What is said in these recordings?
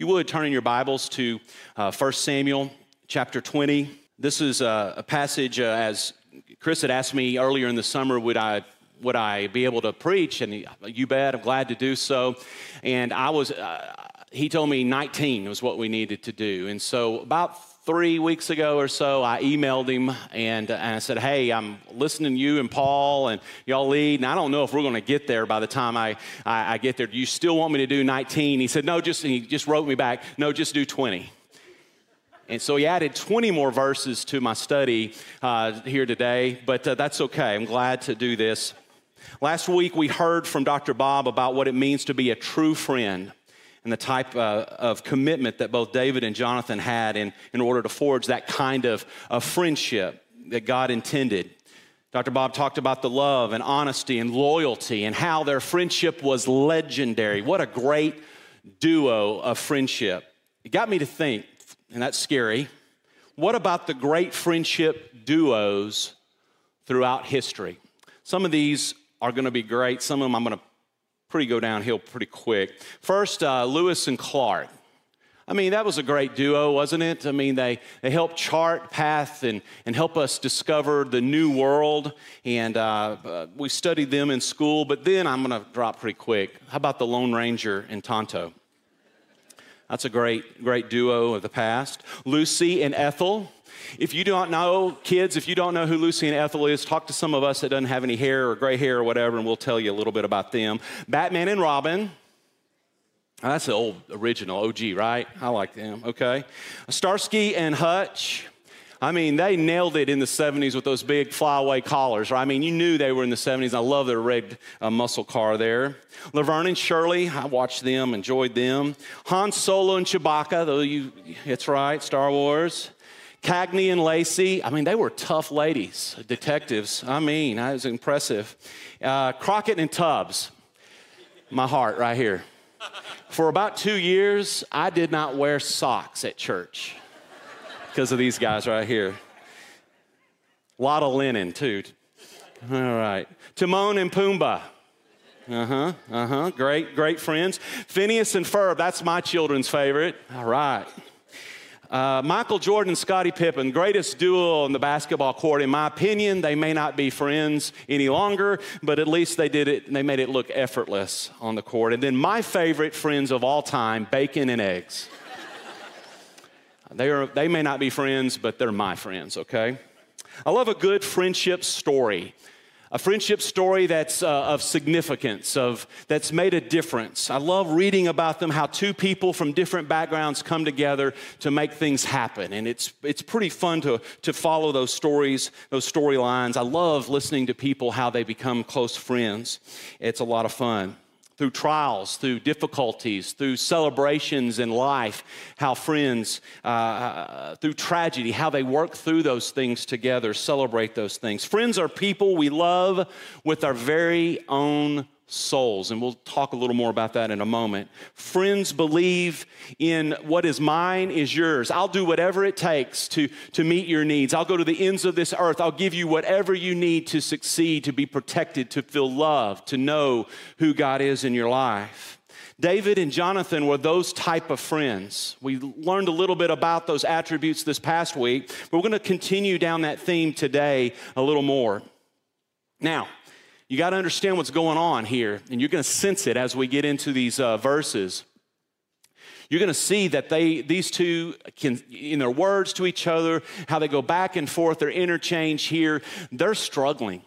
You would turn in your Bibles to uh, 1 Samuel chapter 20. This is a, a passage, uh, as Chris had asked me earlier in the summer, would I would I be able to preach? And he, you bet, I'm glad to do so. And I was, uh, he told me 19 was what we needed to do. And so about three weeks ago or so, I emailed him and, and, I said, Hey, I'm listening to you and Paul and y'all lead, and I don't know if we're going to get there by the time I, I, I, get there. Do you still want me to do 19? He said, No, just, he just wrote me back, No, just do 20. And so he added 20 more verses to my study uh, here today, but uh, that's okay. I'm glad to do this. Last week, we heard from Dr. Bob about what it means to be a true friend and the type uh, of commitment that both David and Jonathan had in, in order to forge that kind of, of friendship that God intended. Dr. Bob talked about the love and honesty and loyalty and how their friendship was legendary. What a great duo of friendship. It got me to think, and that's scary. What about the great friendship duos throughout history? Some of these are going to be great. Some of them I'm going to pretty go downhill pretty quick. First, uh, Lewis and Clark. I mean, that was a great duo, wasn't it? I mean, they, they helped chart path and, and help us discover the new world. And uh, uh, we studied them in school, but then I'm going to drop pretty quick. How about the Lone Ranger and Tonto? That's a great, great duo of the past. Lucy and Ethel. If you don't know, kids, if you don't know who Lucy and Ethel is, talk to some of us that doesn't have any hair or gray hair or whatever, and we'll tell you a little bit about them. Batman and Robin. that's the old original OG, right? I like them, okay. Starsky and Hutch. I mean, they nailed it in the 70s with those big flyaway collars. Right? I mean, you knew they were in the 70s. I love their red uh, muscle car there. Laverne and Shirley, I watched them, enjoyed them. Han Solo and Chewbacca, though you, it's right, Star Wars. Cagney and Lacey, I mean, they were tough ladies, detectives. I mean, that was impressive. Uh, Crockett and Tubbs, my heart right here. For about two years, I did not wear socks at church because of these guys right here. A lot of linen, too. All right. Timon and Pumbaa. Uh huh, uh huh. Great, great friends. Phineas and Ferb, that's my children's favorite. All right. Uh, Michael Jordan Scottie Pippen, greatest duo on the basketball court. In my opinion, they may not be friends any longer, but at least they did it, they made it look effortless on the court. And then my favorite friends of all time, bacon and eggs. They, are, they may not be friends, but they're my friends, okay? I love a good friendship story a friendship story that's uh, of significance, of, that's made a difference. I love reading about them, how two people from different backgrounds come together to make things happen. And it's, it's pretty fun to, to follow those stories, those storylines. I love listening to people, how they become close friends. It's a lot of fun through trials, through difficulties, through celebrations in life, how friends, uh, uh, through tragedy, how they work through those things together, celebrate those things. Friends are people we love with our very own souls. And we'll talk a little more about that in a moment. Friends believe in what is mine is yours. I'll do whatever it takes to, to meet your needs. I'll go to the ends of this earth. I'll give you whatever you need to succeed, to be protected, to feel loved, to know who God is in your life. David and Jonathan were those type of friends. We learned a little bit about those attributes this past week, but we're going to continue down that theme today a little more. Now, you got to understand what's going on here, and you're going to sense it as we get into these uh, verses. You're going to see that they, these two, can, in their words to each other, how they go back and forth, their interchange here, they're struggling.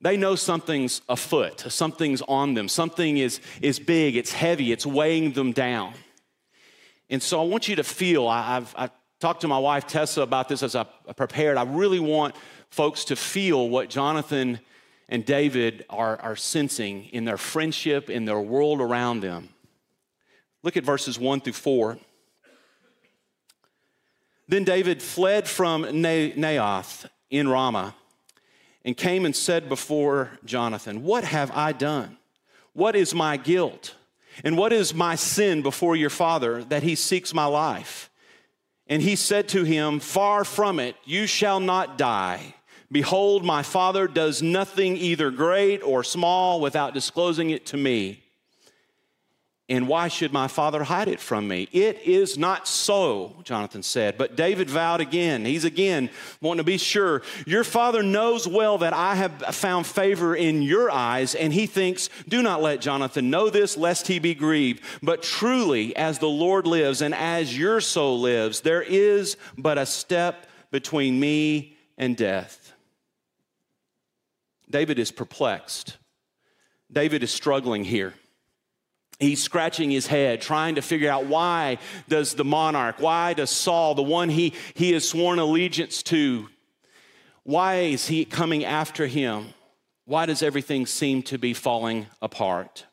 They know something's afoot, something's on them, something is, is big, it's heavy, it's weighing them down. And so I want you to feel, I, I've, I've talked to my wife Tessa about this as I prepared. I really want folks to feel what Jonathan and David are, are sensing in their friendship, in their world around them. Look at verses 1 through 4. Then David fled from Naioth in Ramah and came and said before Jonathan, What have I done? What is my guilt? And what is my sin before your father that he seeks my life? And he said to him, Far from it, you shall not die. Behold, my Father does nothing either great or small without disclosing it to me. And why should my father hide it from me? It is not so, Jonathan said. But David vowed again. He's again wanting to be sure. Your father knows well that I have found favor in your eyes, and he thinks, Do not let Jonathan know this, lest he be grieved. But truly, as the Lord lives and as your soul lives, there is but a step between me and death. David is perplexed. David is struggling here. He's scratching his head trying to figure out why does the monarch why does saul the one he, he has sworn allegiance to why is he coming after him? Why does everything seem to be falling apart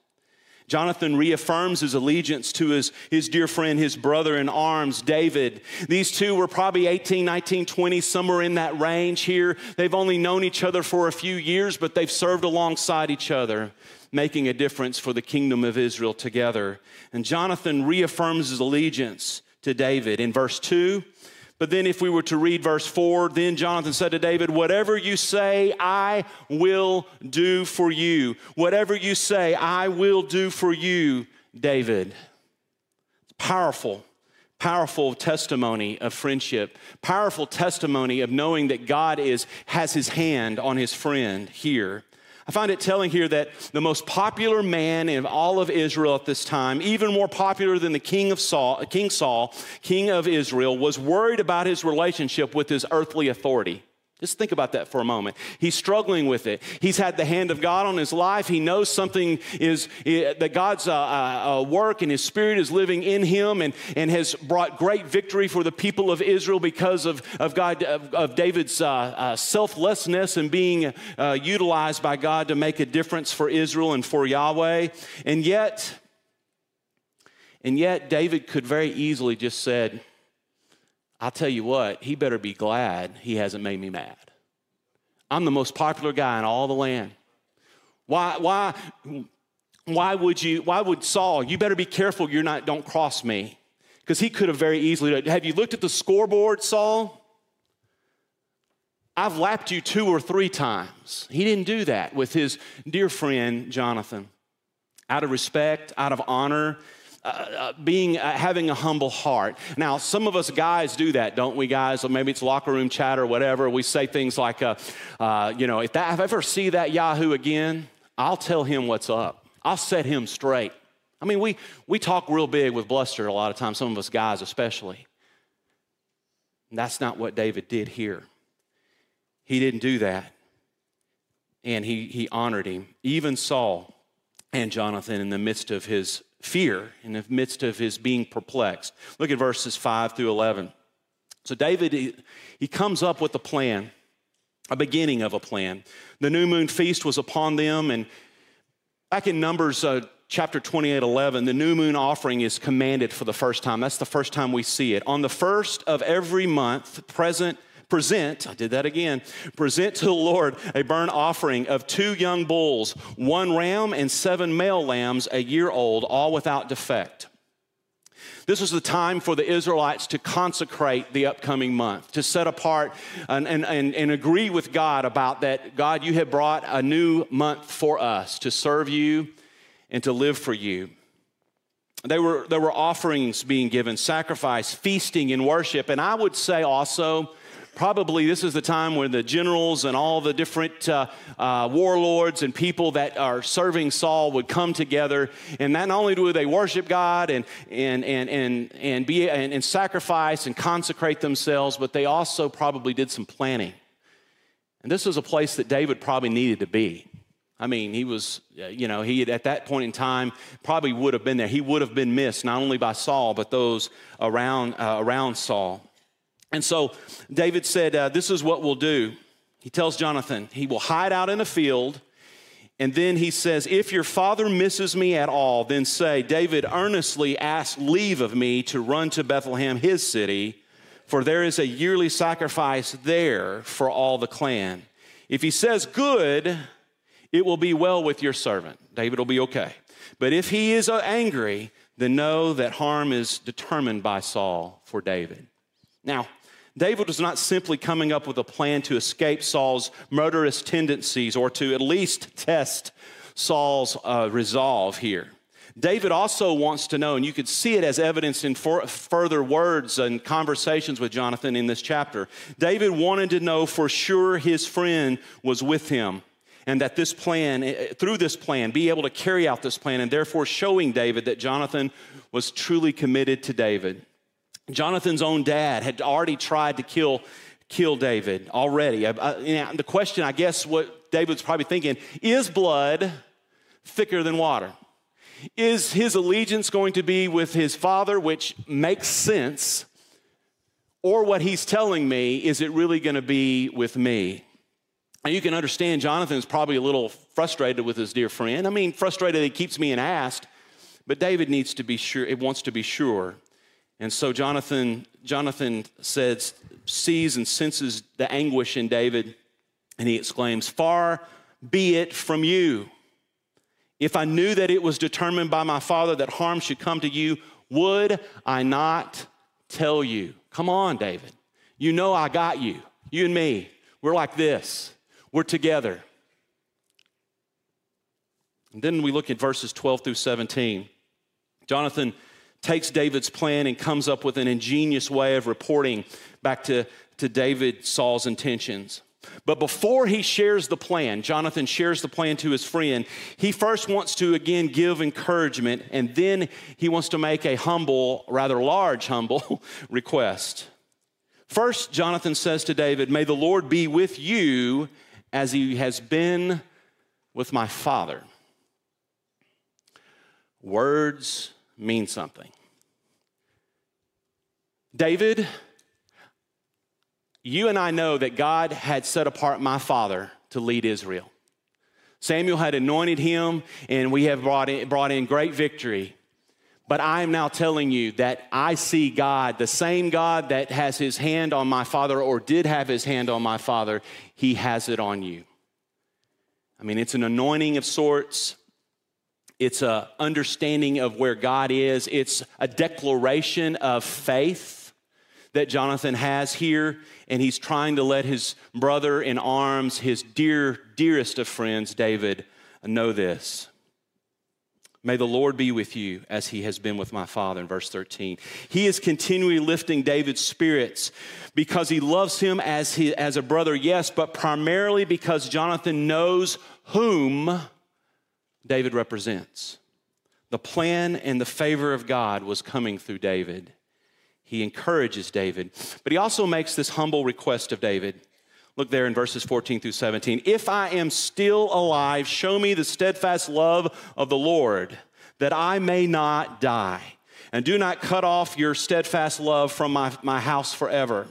Jonathan reaffirms his allegiance to his, his dear friend, his brother in arms, David. These two were probably 18, 19, 20, somewhere in that range here. They've only known each other for a few years, but they've served alongside each other making a difference for the kingdom of Israel together. And Jonathan reaffirms his allegiance to David in verse 2. But then, if we were to read verse 4, then Jonathan said to David, Whatever you say, I will do for you. Whatever you say, I will do for you, David. Powerful, powerful testimony of friendship, powerful testimony of knowing that God is, has his hand on his friend here. I find it telling here that the most popular man in all of Israel at this time, even more popular than the king of Saul, King Saul, king of Israel, was worried about his relationship with his earthly authority. Just think about that for a moment. He's struggling with it. He's had the hand of God on his life. He knows something is that God's uh, uh, uh, work and his spirit is living in him and, and has brought great victory for the people of Israel because of, of God, of, of David's uh, uh selflessness and being uh, utilized by God to make a difference for Israel and for Yahweh. And yet, and yet David could very easily just said, I'll tell you what, he better be glad he hasn't made me mad. I'm the most popular guy in all the land. Why, why, why would you, why would Saul, you better be careful you're not, don't cross me. Because he could have very easily, have you looked at the scoreboard, Saul? I've lapped you two or three times. He didn't do that with his dear friend Jonathan. Out of respect, out of honor, uh, uh, being uh, having a humble heart. Now, some of us guys do that, don't we, guys? Or maybe it's locker room chat or whatever. We say things like, uh, uh, you know, if, that, if I ever see that Yahoo again, I'll tell him what's up. I'll set him straight. I mean, we we talk real big with bluster a lot of times. Some of us guys, especially. And that's not what David did here. He didn't do that, and he he honored him. Even Saul and Jonathan in the midst of his fear in the midst of his being perplexed. Look at verses 5 through 11. So, David, he, he comes up with a plan, a beginning of a plan. The new moon feast was upon them, and back in Numbers uh, chapter 28 11, the new moon offering is commanded for the first time. That's the first time we see it. On the first of every month, present present, I did that again, present to the Lord a burnt offering of two young bulls, one ram, and seven male lambs a year old, all without defect. This was the time for the Israelites to consecrate the upcoming month, to set apart and, and, and, and, agree with God about that. God, you have brought a new month for us to serve you and to live for you. There were, there were offerings being given, sacrifice, feasting, and worship. And I would say also, probably this is the time when the generals and all the different uh, uh, warlords and people that are serving Saul would come together. And not only do they worship God and, and, and, and, and, be, and, and sacrifice and consecrate themselves, but they also probably did some planning. And this was a place that David probably needed to be. I mean, he was, uh, you know, he had, at that point in time probably would have been there. He would have been missed not only by Saul, but those around, uh, around Saul. And so David said, uh, This is what we'll do. He tells Jonathan, he will hide out in a field. And then he says, If your father misses me at all, then say, David earnestly asked leave of me to run to Bethlehem, his city, for there is a yearly sacrifice there for all the clan. If he says, Good, it will be well with your servant. David will be okay. But if he is angry, then know that harm is determined by Saul for David. Now, David was not simply coming up with a plan to escape Saul's murderous tendencies or to at least test Saul's uh, resolve here. David also wants to know, and you could see it as evidence in for, further words and conversations with Jonathan in this chapter. David wanted to know for sure his friend was with him and that this plan, eh, eh, through this plan, be able to carry out this plan, and therefore showing David that Jonathan was truly committed to David. Jonathan's own dad had already tried to kill, kill David already. The question, I guess, what David's probably thinking is blood thicker than water? Is his allegiance going to be with his father, which makes sense? Or what he's telling me, is it really going to be with me? And you can understand Jonathan's probably a little frustrated with his dear friend. I mean, frustrated he keeps me in asked, but David needs to be sure, it wants to be sure. And so Jonathan, Jonathan says, sees and senses the anguish in David, and he exclaims, Far be it from you. If I knew that it was determined by my father that harm should come to you, would I not tell you? Come on, David. You know I got you. You and me. We're like this. We're together. And then we look at verses 12 through 17. Jonathan takes David's plan and comes up with an ingenious way of reporting back to, to David Saul's intentions. But before he shares the plan, Jonathan shares the plan to his friend, he first wants to again give encouragement and then he wants to make a humble, rather large, humble request. First, Jonathan says to David, May the Lord be with you as he has been with my father. Words mean something. David, you and I know that God had set apart my father to lead Israel. Samuel had anointed him, and we have brought in, brought in great victory. But I am now telling you that I see God, the same God that has his hand on my father or did have his hand on my father, he has it on you. I mean, it's an anointing of sorts. It's a understanding of where God is. It's a declaration of faith that Jonathan has here, and he's trying to let his brother in arms, his dear, dearest of friends, David, know this. May the Lord be with you as he has been with my father in verse 13. He is continually lifting David's spirits because he loves him as, he, as a brother, yes, but primarily because Jonathan knows whom David represents. The plan and the favor of God was coming through David. He encourages David, but he also makes this humble request of David. Look there in verses 14 through 17. If I am still alive, show me the steadfast love of the Lord, that I may not die. And do not cut off your steadfast love from my, my house forever.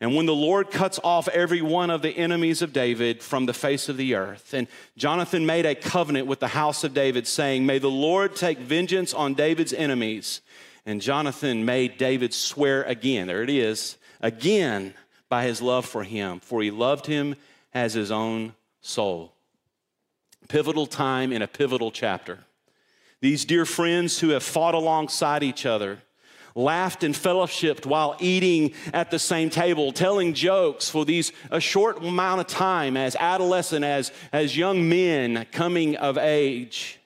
And when the Lord cuts off every one of the enemies of David from the face of the earth, and Jonathan made a covenant with the house of David, saying, May the Lord take vengeance on David's enemies and Jonathan made David swear again, there it is, again by his love for him, for he loved him as his own soul. Pivotal time in a pivotal chapter. These dear friends who have fought alongside each other, laughed and fellowshipped while eating at the same table, telling jokes for these a short amount of time as adolescent, as, as young men coming of age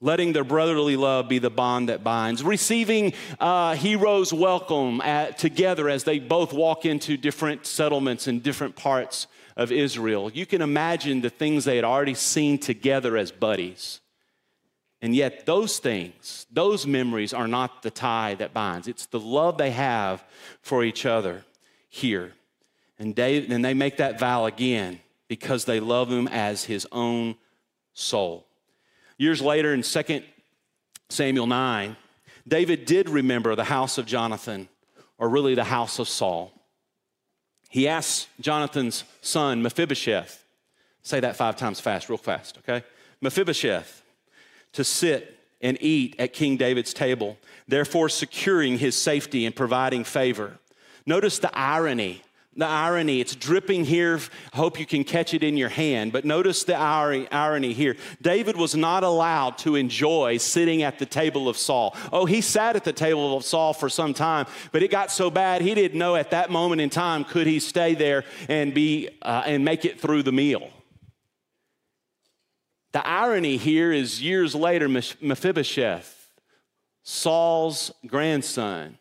letting their brotherly love be the bond that binds, receiving uh, heroes' welcome at, together as they both walk into different settlements in different parts of Israel. You can imagine the things they had already seen together as buddies. And yet, those things, those memories are not the tie that binds. It's the love they have for each other here. And they, and they make that vow again because they love him as his own soul. Years later, in 2 Samuel 9, David did remember the house of Jonathan, or really the house of Saul. He asked Jonathan's son, Mephibosheth, say that five times fast, real fast, okay? Mephibosheth, to sit and eat at King David's table, therefore securing his safety and providing favor. Notice the irony the irony. It's dripping here. I hope you can catch it in your hand. But notice the irony here. David was not allowed to enjoy sitting at the table of Saul. Oh, he sat at the table of Saul for some time, but it got so bad he didn't know at that moment in time could he stay there and be uh, and make it through the meal. The irony here is years later, Mephibosheth, Saul's grandson,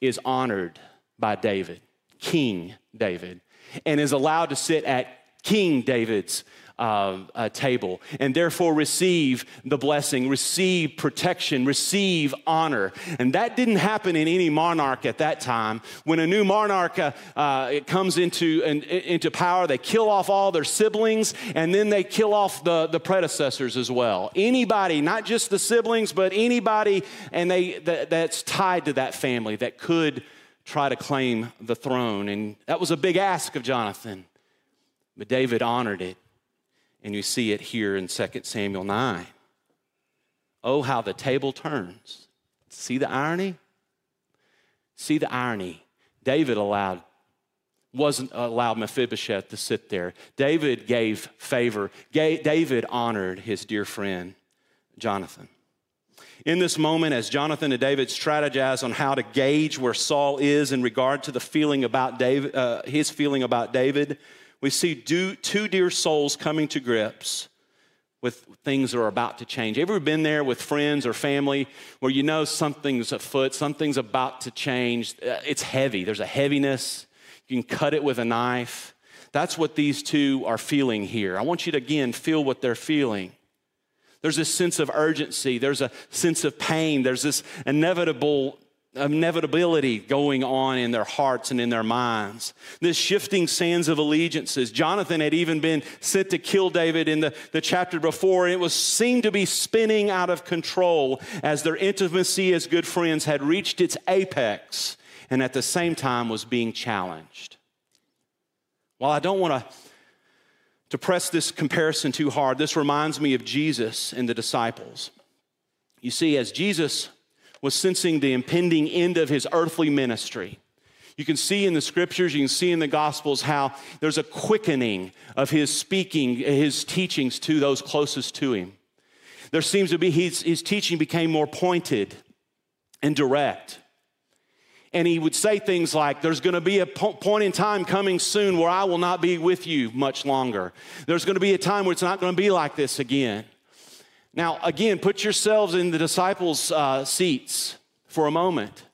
is honored by David, King David, and is allowed to sit at King David's uh, table and therefore receive the blessing, receive protection, receive honor. And that didn't happen in any monarch at that time. When a new monarch uh, uh, comes into, in, into power, they kill off all their siblings and then they kill off the, the predecessors as well. Anybody, not just the siblings, but anybody and they, that, that's tied to that family that could try to claim the throne. And that was a big ask of Jonathan. But David honored it. And you see it here in 2 Samuel 9. Oh, how the table turns. See the irony? See the irony. David allowed wasn't allowed Mephibosheth to sit there. David gave favor. David honored his dear friend Jonathan. In this moment, as Jonathan and David strategize on how to gauge where Saul is in regard to the feeling about David, uh, his feeling about David, we see two dear souls coming to grips with things that are about to change. Have you ever been there with friends or family where you know something's afoot, something's about to change? Uh, it's heavy, there's a heaviness. You can cut it with a knife. That's what these two are feeling here. I want you to again feel what they're feeling. There's this sense of urgency, there's a sense of pain, there's this inevitable inevitability going on in their hearts and in their minds. This shifting sands of allegiances. Jonathan had even been sent to kill David in the, the chapter before, and it was seemed to be spinning out of control as their intimacy as good friends had reached its apex and at the same time was being challenged. While I don't want to to press this comparison too hard, this reminds me of Jesus and the disciples. You see, as Jesus was sensing the impending end of his earthly ministry. You can see in the scriptures, you can see in the gospels how there's a quickening of his speaking, his teachings to those closest to him. There seems to be, his, his teaching became more pointed and direct. And he would say things like, There's going to be a point in time coming soon where I will not be with you much longer. There's going to be a time where it's not going to be like this again. Now, again, put yourselves in the disciples' uh, seats for a moment.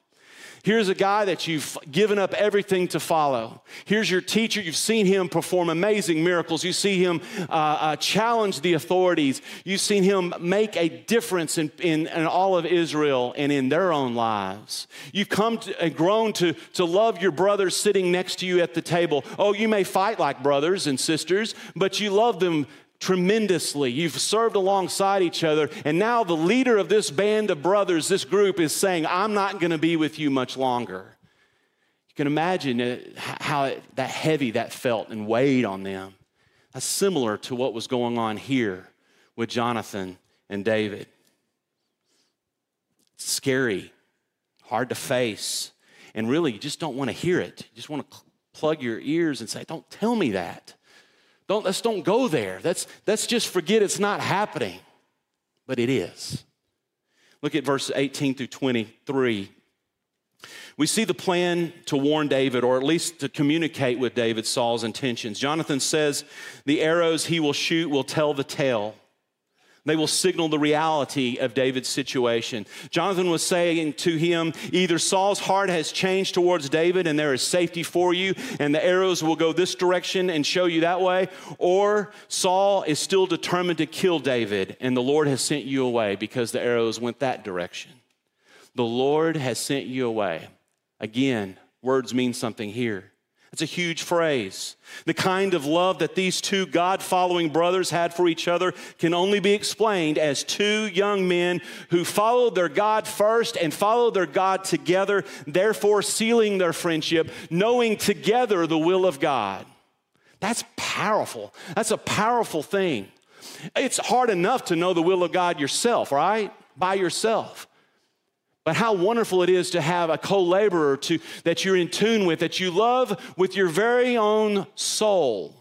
Here's a guy that you've given up everything to follow. Here's your teacher. You've seen him perform amazing miracles. You see him uh, uh, challenge the authorities. You've seen him make a difference in, in, in, all of Israel and in their own lives. You've come to, and grown to, to love your brothers sitting next to you at the table. Oh, you may fight like brothers and sisters, but you love them tremendously. You've served alongside each other, and now the leader of this band of brothers, this group, is saying, I'm not going to be with you much longer. You can imagine uh, how that heavy that felt and weighed on them. That's similar to what was going on here with Jonathan and David. It's scary, hard to face, and really, you just don't want to hear it. You just want to plug your ears and say, Don't tell me that. Don't, let's don't go there. Let's, let's just forget it's not happening. But it is. Look at verse 18 through 23. We see the plan to warn David, or at least to communicate with David Saul's intentions. Jonathan says, The arrows he will shoot will tell the tale. They will signal the reality of David's situation. Jonathan was saying to him, Either Saul's heart has changed towards David and there is safety for you, and the arrows will go this direction and show you that way, or Saul is still determined to kill David, and the Lord has sent you away because the arrows went that direction. The Lord has sent you away. Again, words mean something here. It's a huge phrase. The kind of love that these two God following brothers had for each other can only be explained as two young men who followed their God first and followed their God together, therefore sealing their friendship, knowing together the will of God. That's powerful. That's a powerful thing. It's hard enough to know the will of God yourself, right? By yourself. But how wonderful it is to have a co laborer that you're in tune with, that you love with your very own soul.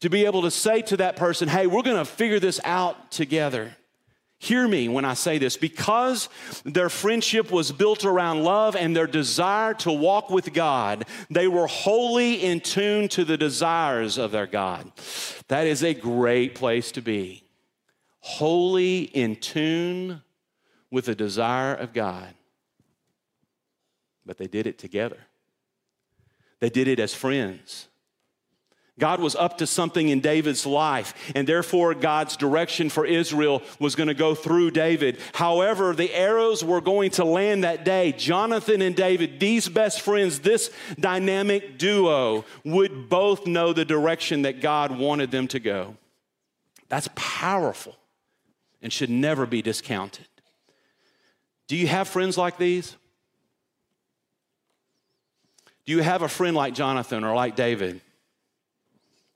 To be able to say to that person, hey, we're gonna figure this out together. Hear me when I say this because their friendship was built around love and their desire to walk with God, they were wholly in tune to the desires of their God. That is a great place to be. wholly in tune with the desire of God. But they did it together, they did it as friends. God was up to something in David's life, and therefore God's direction for Israel was going to go through David. However, the arrows were going to land that day. Jonathan and David, these best friends, this dynamic duo, would both know the direction that God wanted them to go. That's powerful and should never be discounted. Do you have friends like these? Do you have a friend like Jonathan or like David?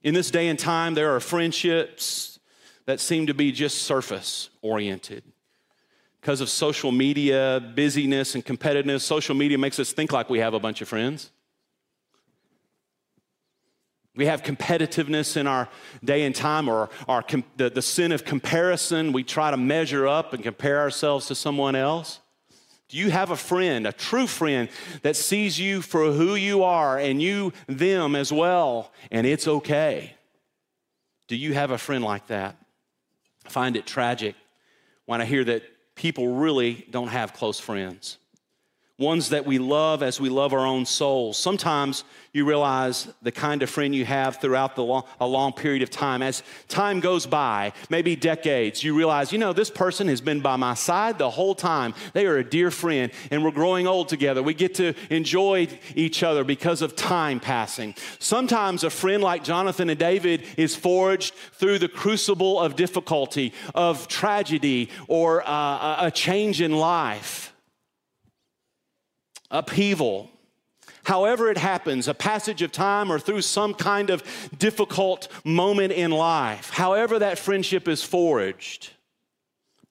In this day and time, there are friendships that seem to be just surface oriented. Because of social media, busyness, and competitiveness, social media makes us think like we have a bunch of friends. We have competitiveness in our day and time, or our, the, the sin of comparison. We try to measure up and compare ourselves to someone else. Do you have a friend, a true friend, that sees you for who you are and you them as well, and it's okay? Do you have a friend like that? I find it tragic when I hear that people really don't have close friends ones that we love as we love our own souls. Sometimes you realize the kind of friend you have throughout the long, a long period of time. As time goes by, maybe decades, you realize, you know, this person has been by my side the whole time. They are a dear friend, and we're growing old together. We get to enjoy each other because of time passing. Sometimes a friend like Jonathan and David is forged through the crucible of difficulty, of tragedy, or uh, a change in life upheaval, however it happens, a passage of time or through some kind of difficult moment in life, however that friendship is forged,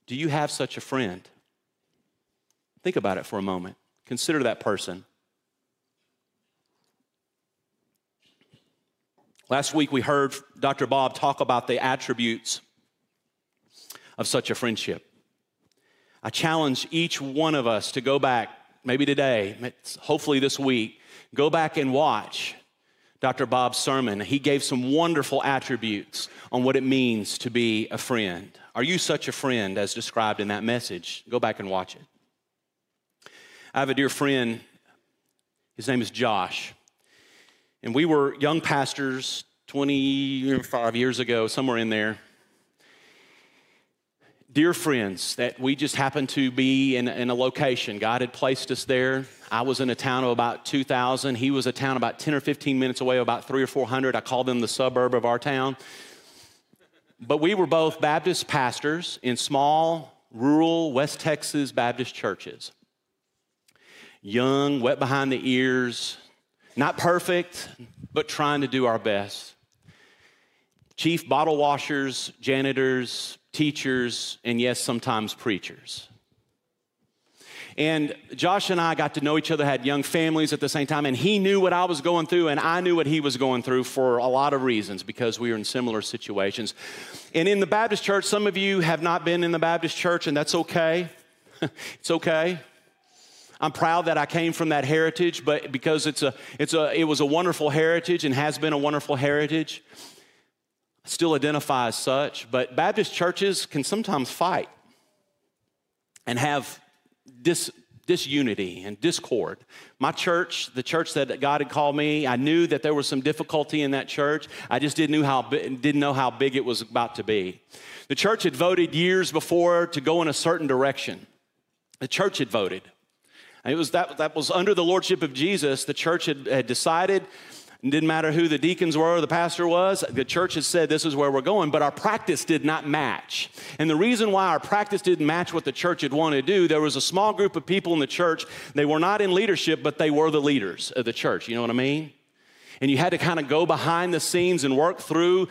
do you have such a friend? Think about it for a moment. Consider that person. Last week we heard Dr. Bob talk about the attributes of such a friendship. I challenge each one of us to go back maybe today, hopefully this week, go back and watch Dr. Bob's sermon. He gave some wonderful attributes on what it means to be a friend. Are you such a friend as described in that message? Go back and watch it. I have a dear friend, his name is Josh. And we were young pastors 25 years ago, somewhere in there dear friends that we just happened to be in, in, a location. God had placed us there. I was in a town of about 2,000. He was a town about 10 or 15 minutes away, about three or 400. I call them the suburb of our town. But we were both Baptist pastors in small, rural West Texas Baptist churches. Young, wet behind the ears, not perfect, but trying to do our best. Chief bottle washers, janitors, teachers, and yes, sometimes preachers. And Josh and I got to know each other, had young families at the same time, and he knew what I was going through, and I knew what he was going through for a lot of reasons because we were in similar situations. And in the Baptist church, some of you have not been in the Baptist church, and that's okay. it's okay. I'm proud that I came from that heritage, but because it's a, it's a, it was a wonderful heritage and has been a wonderful heritage still identify as such, but Baptist churches can sometimes fight and have dis, disunity and discord. My church, the church that God had called me, I knew that there was some difficulty in that church. I just didn't know how, didn't know how big it was about to be. The church had voted years before to go in a certain direction. The church had voted. And it was that, that was under the lordship of Jesus. The church had, had decided it didn't matter who the deacons were or the pastor was. The church had said this is where we're going, but our practice did not match. And the reason why our practice didn't match what the church had wanted to do, there was a small group of people in the church. They were not in leadership, but they were the leaders of the church. You know what I mean? And you had to kind of go behind the scenes and work through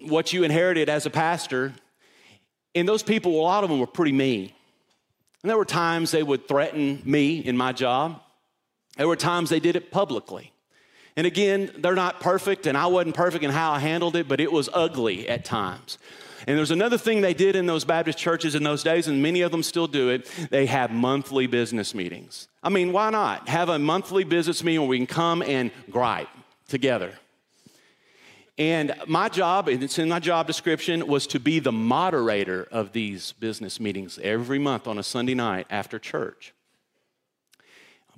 what you inherited as a pastor. And those people, a lot of them were pretty mean. And there were times they would threaten me in my job. There were times they did it publicly. And again, they're not perfect, and I wasn't perfect in how I handled it, but it was ugly at times. And there's another thing they did in those Baptist churches in those days, and many of them still do it. They have monthly business meetings. I mean, why not? Have a monthly business meeting where we can come and gripe together. And my job, and it's in my job description, was to be the moderator of these business meetings every month on a Sunday night after church.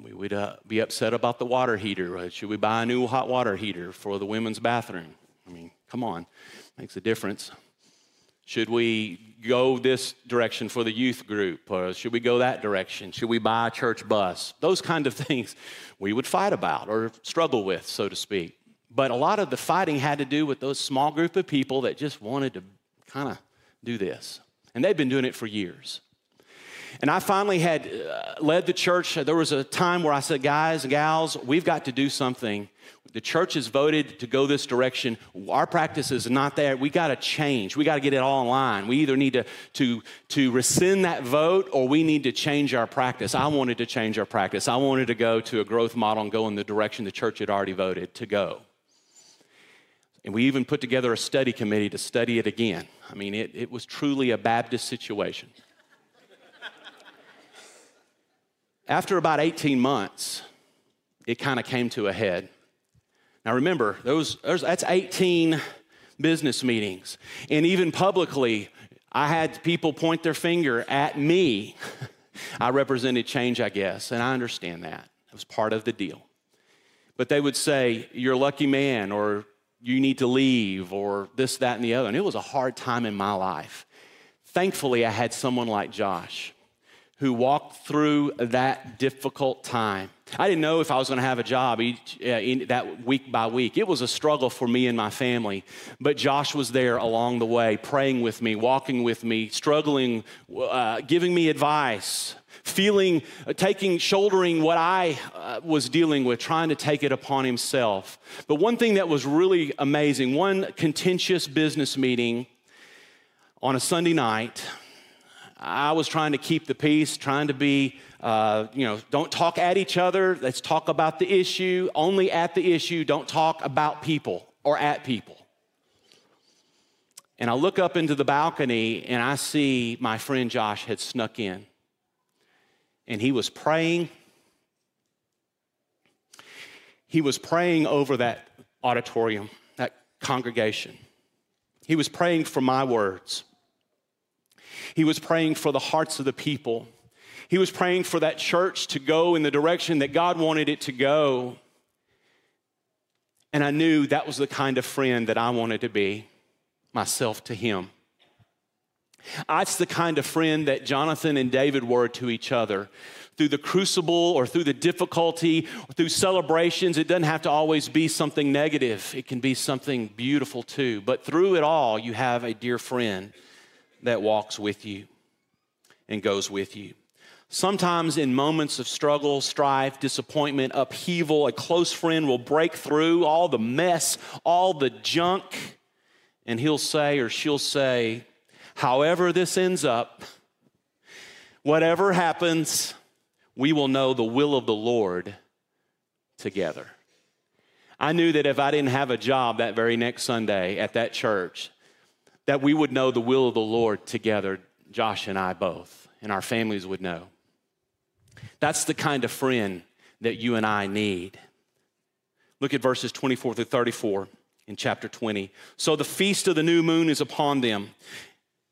We would uh, be upset about the water heater. Should we buy a new hot water heater for the women's bathroom? I mean, come on, makes a difference. Should we go this direction for the youth group? Or should we go that direction? Should we buy a church bus? Those kind of things we would fight about or struggle with, so to speak. But a lot of the fighting had to do with those small group of people that just wanted to kind of do this. And they'd been doing it for years. And I finally had uh, led the church. There was a time where I said, guys and gals, we've got to do something. The church has voted to go this direction. Our practice is not there. We got to change. We got to get it all in line. We either need to, to, to rescind that vote or we need to change our practice. I wanted to change our practice. I wanted to go to a growth model and go in the direction the church had already voted to go. And we even put together a study committee to study it again. I mean, it, it was truly a Baptist situation. After about 18 months, it kind of came to a head. Now remember, those, that's 18 business meetings. And even publicly, I had people point their finger at me. I represented change, I guess, and I understand that. It was part of the deal. But they would say, You're a lucky man, or you need to leave, or this, that, and the other. And it was a hard time in my life. Thankfully, I had someone like Josh who walked through that difficult time. I didn't know if I was going to have a job each, uh, in, that week by week. It was a struggle for me and my family. But Josh was there along the way, praying with me, walking with me, struggling, uh, giving me advice, feeling, uh, taking, shouldering what I uh, was dealing with, trying to take it upon himself. But one thing that was really amazing one contentious business meeting on a Sunday night, I was trying to keep the peace, trying to be, uh, you know, don't talk at each other. Let's talk about the issue, only at the issue. Don't talk about people or at people. And I look up into the balcony and I see my friend Josh had snuck in and he was praying. He was praying over that auditorium, that congregation. He was praying for my words. He was praying for the hearts of the people. He was praying for that church to go in the direction that God wanted it to go. And I knew that was the kind of friend that I wanted to be myself to him. That's the kind of friend that Jonathan and David were to each other. Through the crucible or through the difficulty or through celebrations, it doesn't have to always be something negative. It can be something beautiful too. But through it all, you have a dear friend that walks with you and goes with you. Sometimes, in moments of struggle, strife, disappointment, upheaval, a close friend will break through all the mess, all the junk, and he'll say or she'll say, However, this ends up, whatever happens, we will know the will of the Lord together. I knew that if I didn't have a job that very next Sunday at that church, that we would know the will of the Lord together, Josh and I both, and our families would know. That's the kind of friend that you and I need. Look at verses 24 through 34 in chapter 20. So the feast of the new moon is upon them.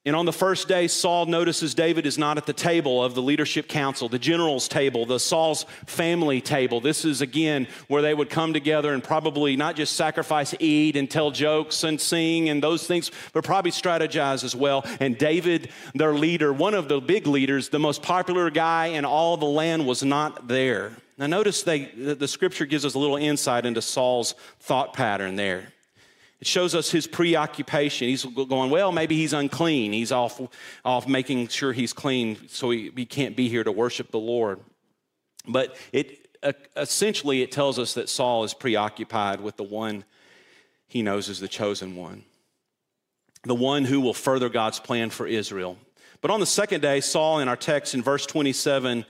And on the first day, Saul notices David is not at the table of the leadership council, the general's table, the Saul's family table. This is again where they would come together and probably not just sacrifice, eat, and tell jokes and sing and those things, but probably strategize as well. And David, their leader, one of the big leaders, the most popular guy in all the land, was not there. Now, notice they, the scripture gives us a little insight into Saul's thought pattern there. It shows us his preoccupation. He's going, well, maybe he's unclean. He's off, off making sure he's clean so he, he can't be here to worship the Lord. But it uh, essentially it tells us that Saul is preoccupied with the one he knows is the chosen one, the one who will further God's plan for Israel. But on the second day, Saul in our text in verse 27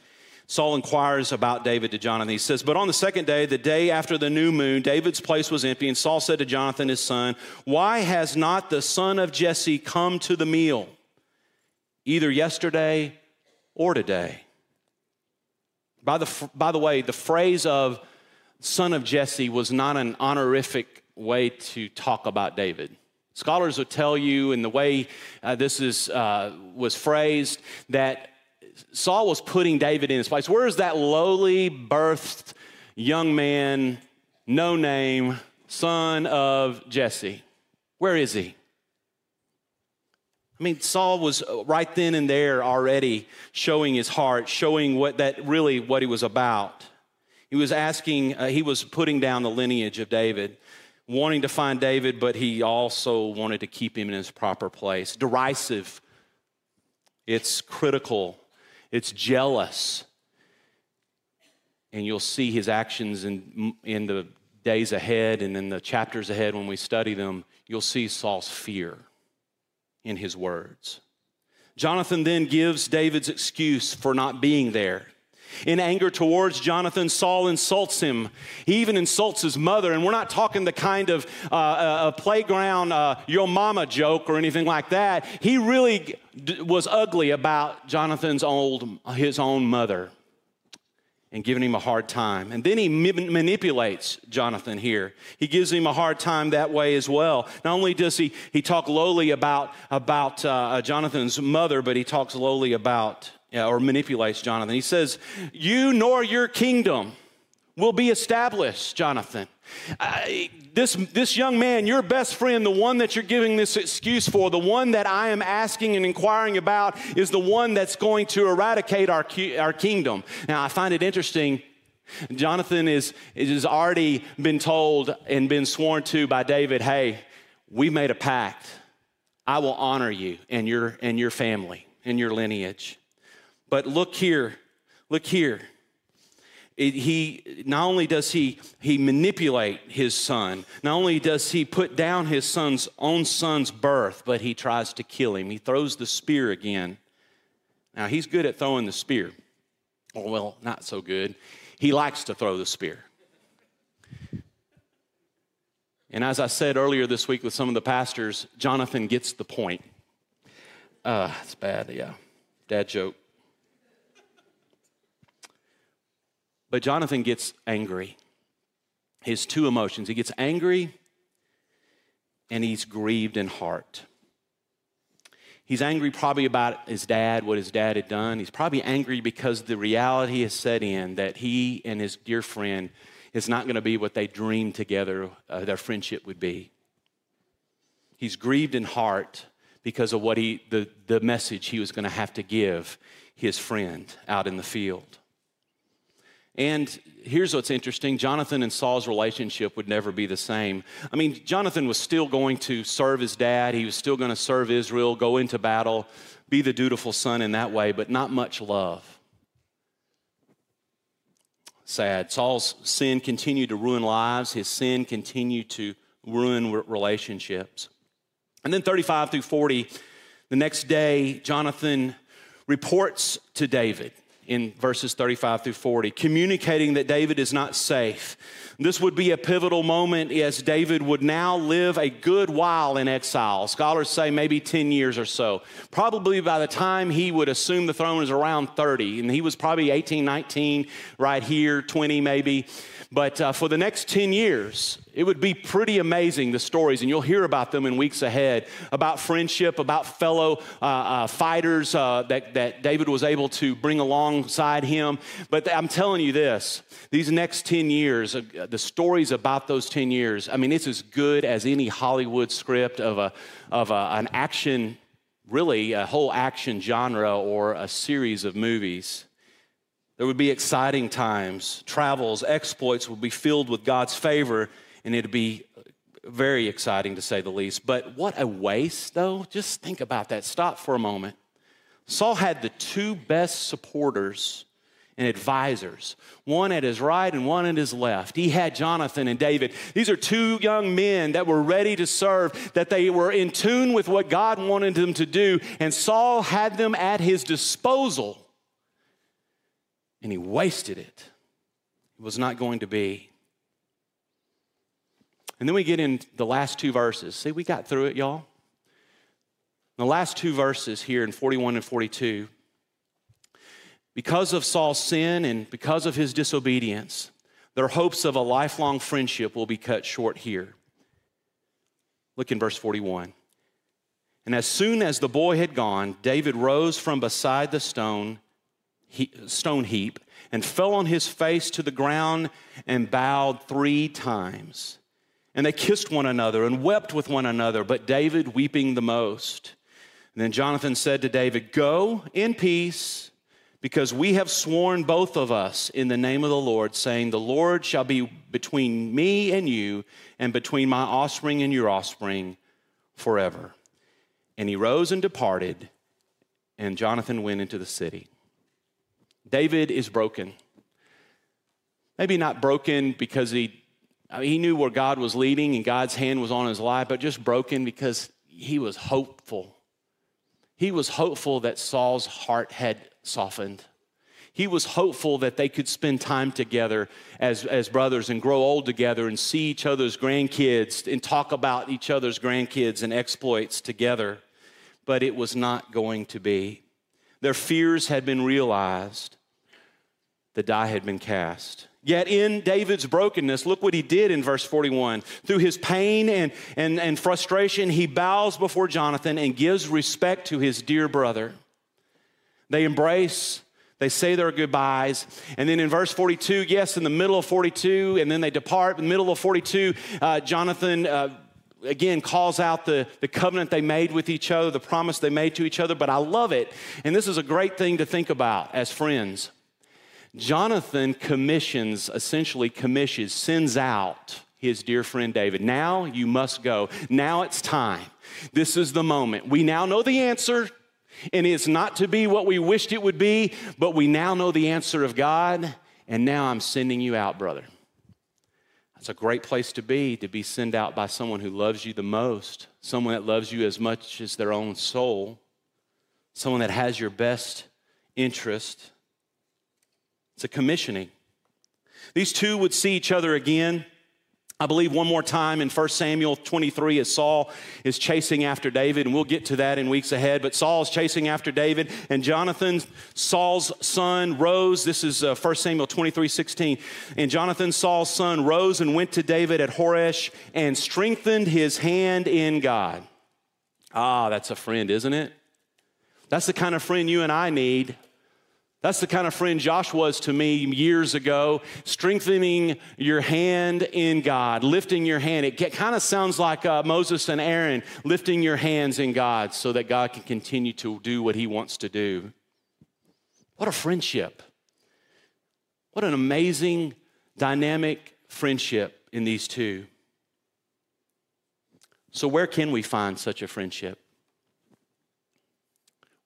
Saul inquires about David to Jonathan. He says, But on the second day, the day after the new moon, David's place was empty, and Saul said to Jonathan, his son, Why has not the son of Jesse come to the meal, either yesterday or today? By the, by the way, the phrase of son of Jesse was not an honorific way to talk about David. Scholars will tell you, in the way uh, this is, uh, was phrased, that Saul was putting David in his place. Where is that lowly birthed young man, no name, son of Jesse? Where is he? I mean, Saul was right then and there already showing his heart, showing what that really what he was about. He was asking, uh, he was putting down the lineage of David, wanting to find David, but he also wanted to keep him in his proper place. Derisive, it's critical, it's jealous. And you'll see his actions in, in the days ahead and in the chapters ahead when we study them. You'll see Saul's fear in his words. Jonathan then gives David's excuse for not being there. In anger towards Jonathan, Saul insults him. He even insults his mother. And we're not talking the kind of uh, uh, playground, uh, your mama joke or anything like that. He really d- was ugly about Jonathan's old, his own mother and giving him a hard time. And then he manipulates Jonathan here. He gives him a hard time that way as well. Not only does he, he talk lowly about, about uh, Jonathan's mother, but he talks lowly about, uh, or manipulates Jonathan. He says, You nor your kingdom will be established, Jonathan. I, this, this young man, your best friend, the one that you're giving this excuse for, the one that I am asking and inquiring about, is the one that's going to eradicate our, our kingdom. Now, I find it interesting. Jonathan is, is already been told and been sworn to by David, hey, we made a pact. I will honor you and your, and your family and your lineage. But look here, look here. It, he not only does he he manipulate his son not only does he put down his son's own son's birth but he tries to kill him. He throws the spear again. Now he's good at throwing the spear. Oh, well not so good. He likes to throw the spear. And as i said earlier this week with some of the pastors jonathan gets the point. Uh, it's bad yeah. Dad joke But Jonathan gets angry. His two emotions he gets angry and he's grieved in heart. He's angry probably about his dad, what his dad had done. He's probably angry because the reality has set in that he and his dear friend is not going to be what they dreamed together uh, their friendship would be. He's grieved in heart because of what he, the, the message he was going to have to give his friend out in the field. And here's what's interesting Jonathan and Saul's relationship would never be the same. I mean, Jonathan was still going to serve his dad, he was still going to serve Israel, go into battle, be the dutiful son in that way, but not much love. Sad. Saul's sin continued to ruin lives, his sin continued to ruin relationships. And then 35 through 40, the next day, Jonathan reports to David in verses 35 through 40, communicating that David is not safe. This would be a pivotal moment as David would now live a good while in exile. Scholars say maybe 10 years or so. Probably by the time he would assume the throne is around 30, and he was probably 18, 19, right here, 20 maybe. But uh, for the next 10 years, it would be pretty amazing the stories, and you'll hear about them in weeks ahead about friendship, about fellow uh, uh, fighters uh, that, that David was able to bring alongside him. But I'm telling you this these next 10 years, uh, the stories about those 10 years, I mean, it's as good as any Hollywood script of, a, of a, an action, really, a whole action genre or a series of movies. There would be exciting times, travels, exploits would be filled with God's favor, and it'd be very exciting to say the least. But what a waste, though. Just think about that. Stop for a moment. Saul had the two best supporters and advisors, one at his right and one at his left. He had Jonathan and David. These are two young men that were ready to serve, that they were in tune with what God wanted them to do, and Saul had them at his disposal and he wasted it. It was not going to be. And then we get in the last two verses. See, we got through it, y'all. The last two verses here in 41 and 42. Because of Saul's sin and because of his disobedience, their hopes of a lifelong friendship will be cut short here. Look in verse 41. And as soon as the boy had gone, David rose from beside the stone, he, stone heap and fell on his face to the ground and bowed three times. And they kissed one another and wept with one another, but David weeping the most. And then Jonathan said to David, Go in peace, because we have sworn both of us in the name of the Lord, saying, The Lord shall be between me and you, and between my offspring and your offspring forever. And he rose and departed, and Jonathan went into the city. David is broken. Maybe not broken because he, he knew where God was leading and God's hand was on his life, but just broken because he was hopeful. He was hopeful that Saul's heart had softened. He was hopeful that they could spend time together as, as brothers and grow old together and see each other's grandkids and talk about each other's grandkids and exploits together. But it was not going to be. Their fears had been realized the die had been cast. Yet in David's brokenness, look what he did in verse 41. Through his pain and, and, and frustration, he bows before Jonathan and gives respect to his dear brother. They embrace, they say their goodbyes. And then in verse 42, yes, in the middle of 42, and then they depart. In the middle of 42, uh, Jonathan. Uh, again calls out the, the covenant they made with each other, the promise they made to each other, but I love it. And this is a great thing to think about as friends. Jonathan commissions, essentially commissions, sends out his dear friend David. Now you must go. Now it's time. This is the moment. We now know the answer, and it's not to be what we wished it would be, but we now know the answer of God, and now I'm sending you out, brother. That's a great place to be, to be sent out by someone who loves you the most, someone that loves you as much as their own soul, someone that has your best interest. It's a commissioning. These two would see each other again. I believe one more time in 1 Samuel 23 as Saul is chasing after David, and we'll get to that in weeks ahead. But Saul is chasing after David, and Jonathan, Saul's son, rose. This is uh, 1 Samuel 23 16. And Jonathan, Saul's son, rose and went to David at Horesh and strengthened his hand in God. Ah, that's a friend, isn't it? That's the kind of friend you and I need that's the kind of friend Josh was to me years ago, strengthening your hand in God, lifting your hand. It kind of sounds like uh, Moses and Aaron lifting your hands in God so that God can continue to do what he wants to do. What a friendship. What an amazing, dynamic friendship in these two. So, where can we find such a friendship?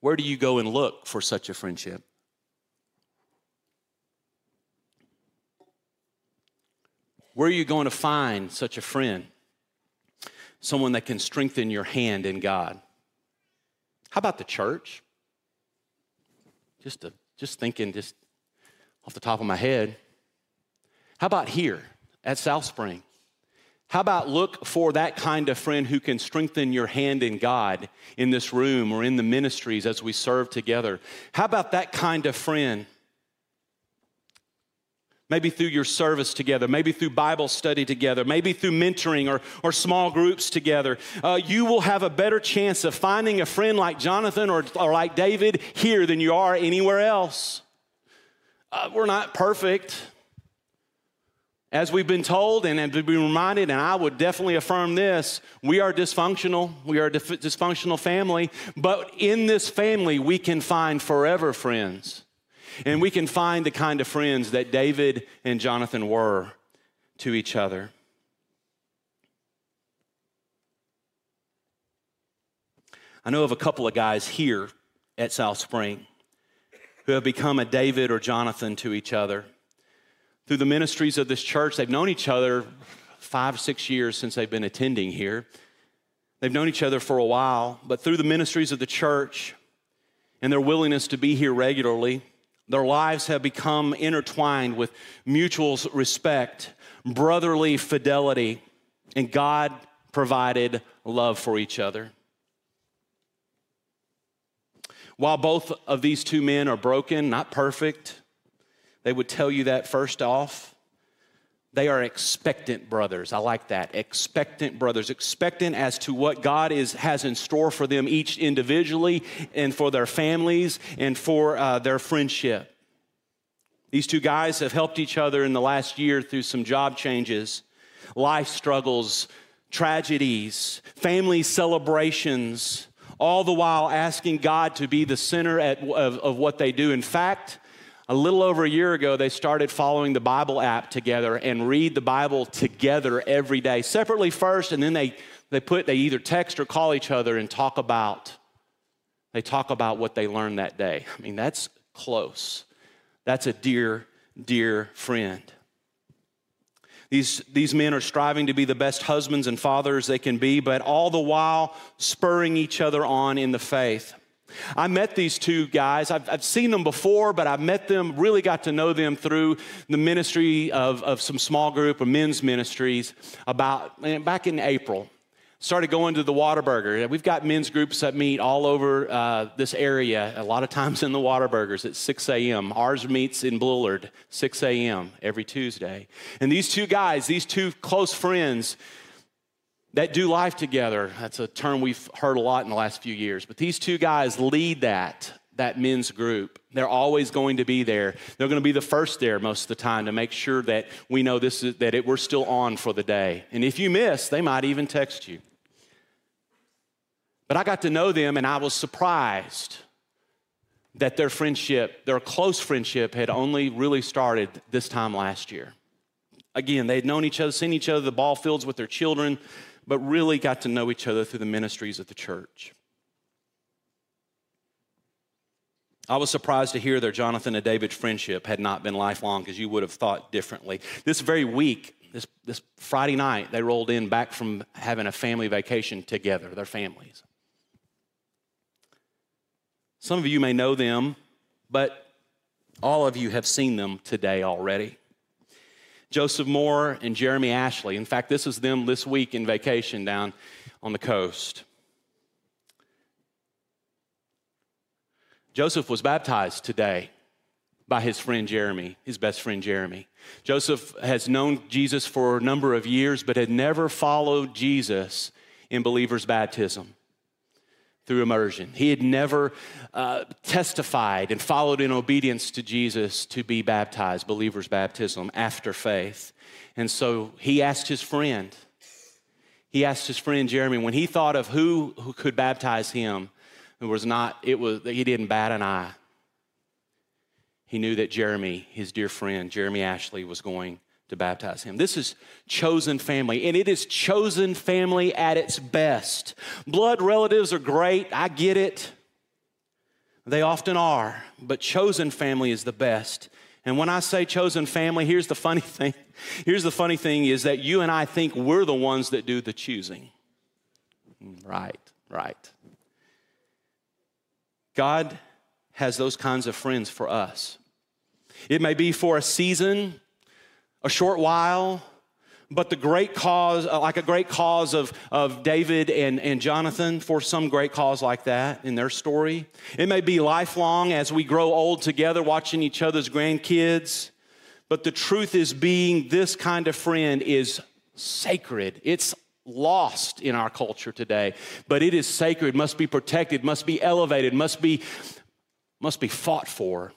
Where do you go and look for such a friendship? Where are you going to find such a friend? Someone that can strengthen your hand in God. How about the church? Just, just thinking, just off the top of my head. How about here at South Spring? How about look for that kind of friend who can strengthen your hand in God in this room or in the ministries as we serve together? How about that kind of friend maybe through your service together, maybe through Bible study together, maybe through mentoring or, or small groups together, uh, you will have a better chance of finding a friend like Jonathan or, or like David here than you are anywhere else. Uh, we're not perfect. As we've been told and have been reminded, and I would definitely affirm this, we are dysfunctional. We are a dysfunctional family, but in this family, we can find forever friends. And we can find the kind of friends that David and Jonathan were to each other. I know of a couple of guys here at South Spring who have become a David or Jonathan to each other. Through the ministries of this church, they've known each other five, six years since they've been attending here. They've known each other for a while, but through the ministries of the church and their willingness to be here regularly, their lives have become intertwined with mutual respect, brotherly fidelity, and God provided love for each other. While both of these two men are broken, not perfect, they would tell you that first off, They are expectant brothers. I like that. Expectant brothers, expectant as to what God is, has in store for them each individually and for their families and for uh, their friendship. These two guys have helped each other in the last year through some job changes, life struggles, tragedies, family celebrations, all the while asking God to be the center at, of, of what they do. In fact, a little over a year ago, they started following the Bible app together and read the Bible together every day, separately first, and then they, they put they either text or call each other and talk about they talk about what they learned that day. I mean, that's close. That's a dear, dear friend. These, these men are striving to be the best husbands and fathers they can be, but all the while spurring each other on in the faith. I met these two guys. I've, I've, seen them before, but I met them, really got to know them through the ministry of, of some small group of men's ministries about back in April. Started going to the Whataburger. We've got men's groups that meet all over uh, this area, a lot of times in the Whataburgers at 6 a.m. Ours meets in Bullard, 6 a.m. every Tuesday. And these two guys, these two close friends, that do life together. That's a term we've heard a lot in the last few years. But these two guys lead that that men's group. They're always going to be there. They're going to be the first there most of the time to make sure that we know this is that it, we're still on for the day. And if you miss, they might even text you. But I got to know them and I was surprised that their friendship, their close friendship had only really started this time last year. Again, they had known each other, seen each other the ball fields with their children, but really got to know each other through the ministries of the church. I was surprised to hear their Jonathan and David friendship had not been lifelong because you would have thought differently. This very week, this, this Friday night, they rolled in back from having a family vacation together, their families. Some of you may know them, but all of you have seen them today already. Joseph Moore and Jeremy Ashley. In fact, this is them this week in vacation down on the coast. Joseph was baptized today by his friend Jeremy, his best friend Jeremy. Joseph has known Jesus for a number of years, but had never followed Jesus in believer's baptism through immersion. He had never uh, testified and followed in obedience to Jesus to be baptized, believer's baptism, after faith. And so he asked his friend, he asked his friend Jeremy, when he thought of who, who could baptize him, it was not, it was, he didn't bat an eye. He knew that Jeremy, his dear friend, Jeremy Ashley, was going to baptize him. This is chosen family, and it is chosen family at its best. Blood relatives are great, I get it. They often are, but chosen family is the best. And when I say chosen family, here's the funny thing. Here's the funny thing is that you and I think we're the ones that do the choosing. Right, right. God has those kinds of friends for us. It may be for a season, a short while, but the great cause, uh, like a great cause of, of David and, and Jonathan, for some great cause like that in their story. It may be lifelong as we grow old together, watching each other's grandkids. But the truth is, being this kind of friend is sacred. It's lost in our culture today, but it is sacred, must be protected, must be elevated, must be, must be fought for.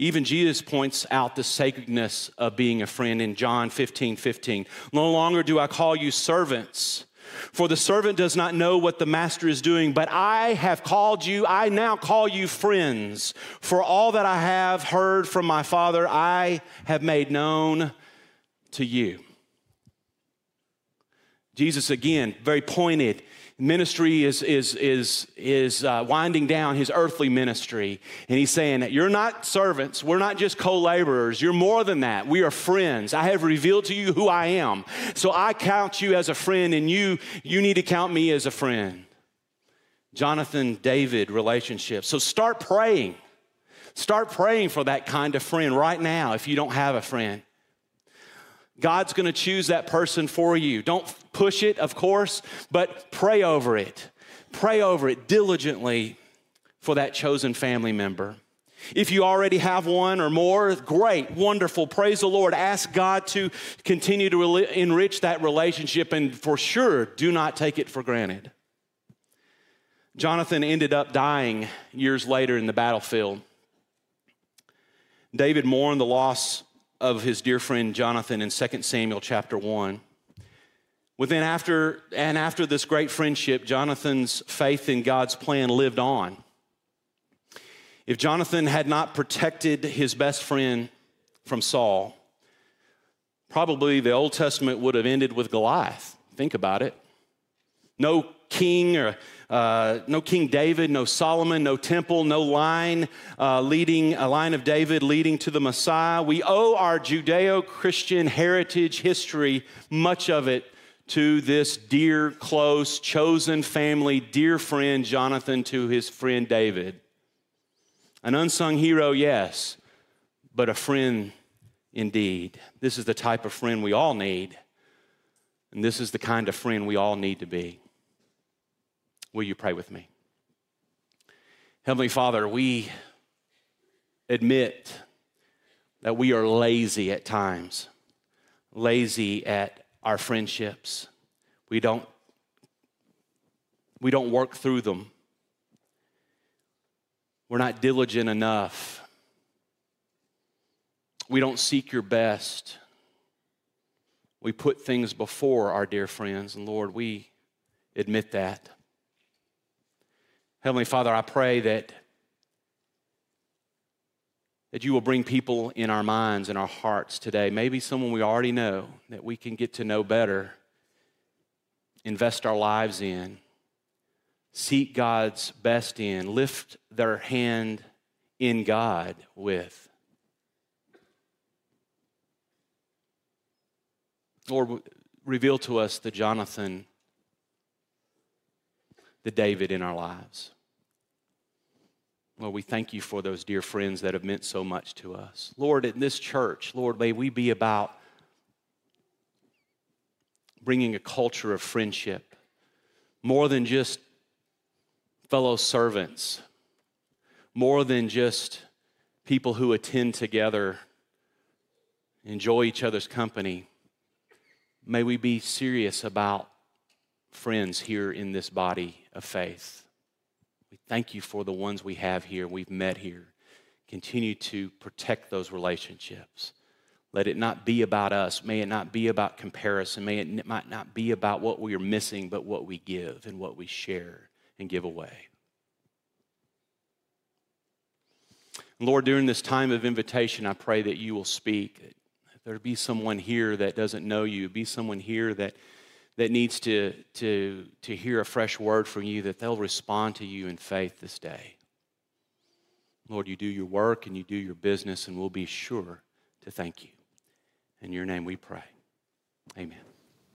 Even Jesus points out the sacredness of being a friend in John 15 15. No longer do I call you servants, for the servant does not know what the master is doing, but I have called you, I now call you friends. For all that I have heard from my Father, I have made known to you. Jesus, again, very pointed ministry is, is, is, is uh, winding down his earthly ministry. And he's saying that you're not servants. We're not just co laborers. You're more than that. We are friends. I have revealed to you who I am. So I count you as a friend, and you, you need to count me as a friend. Jonathan David relationship. So start praying. Start praying for that kind of friend right now if you don't have a friend. God's going to choose that person for you. Don't push it, of course, but pray over it. Pray over it diligently for that chosen family member. If you already have one or more, great, wonderful, praise the Lord. Ask God to continue to enrich that relationship, and for sure, do not take it for granted. Jonathan ended up dying years later in the battlefield. David mourned the loss of his dear friend Jonathan in 2 Samuel chapter 1. Within after and after this great friendship, Jonathan's faith in God's plan lived on. If Jonathan had not protected his best friend from Saul, probably the Old Testament would have ended with Goliath. Think about it. No king or uh, no King David, no Solomon, no temple, no line uh, leading a line of David leading to the Messiah. We owe our Judeo Christian heritage history, much of it, to this dear, close, chosen family, dear friend Jonathan to his friend David. An unsung hero, yes, but a friend indeed. This is the type of friend we all need, and this is the kind of friend we all need to be. Will you pray with me? Heavenly Father, we admit that we are lazy at times, lazy at our friendships. We don't, we don't work through them. We're not diligent enough. We don't seek your best. We put things before our dear friends, and Lord, we admit that. Heavenly Father, I pray that, that you will bring people in our minds and our hearts today, maybe someone we already know that we can get to know better, invest our lives in seek God's best in, lift their hand in God with. Lord, reveal to us the Jonathan, the David in our lives. Lord, we thank you for those dear friends that have meant so much to us. Lord, in this church, Lord, may we be about bringing a culture of friendship more than just fellow servants, more than just people who attend together, enjoy each other's company. May we be serious about friends here in this body of faith. We thank you for the ones we have here, we've met here. Continue to protect those relationships. Let it not be about us. May it not be about comparison. May it might not be about what we are missing, but what we give and what we share and give away. Lord, during this time of invitation, I pray that you will speak. There be someone here that doesn't know you, be someone here that, that needs to, to, to hear a fresh word from you, that they'll respond to you in faith this day. Lord, you do your work and you do your business, and we'll be sure to thank you. In your name we pray. Amen.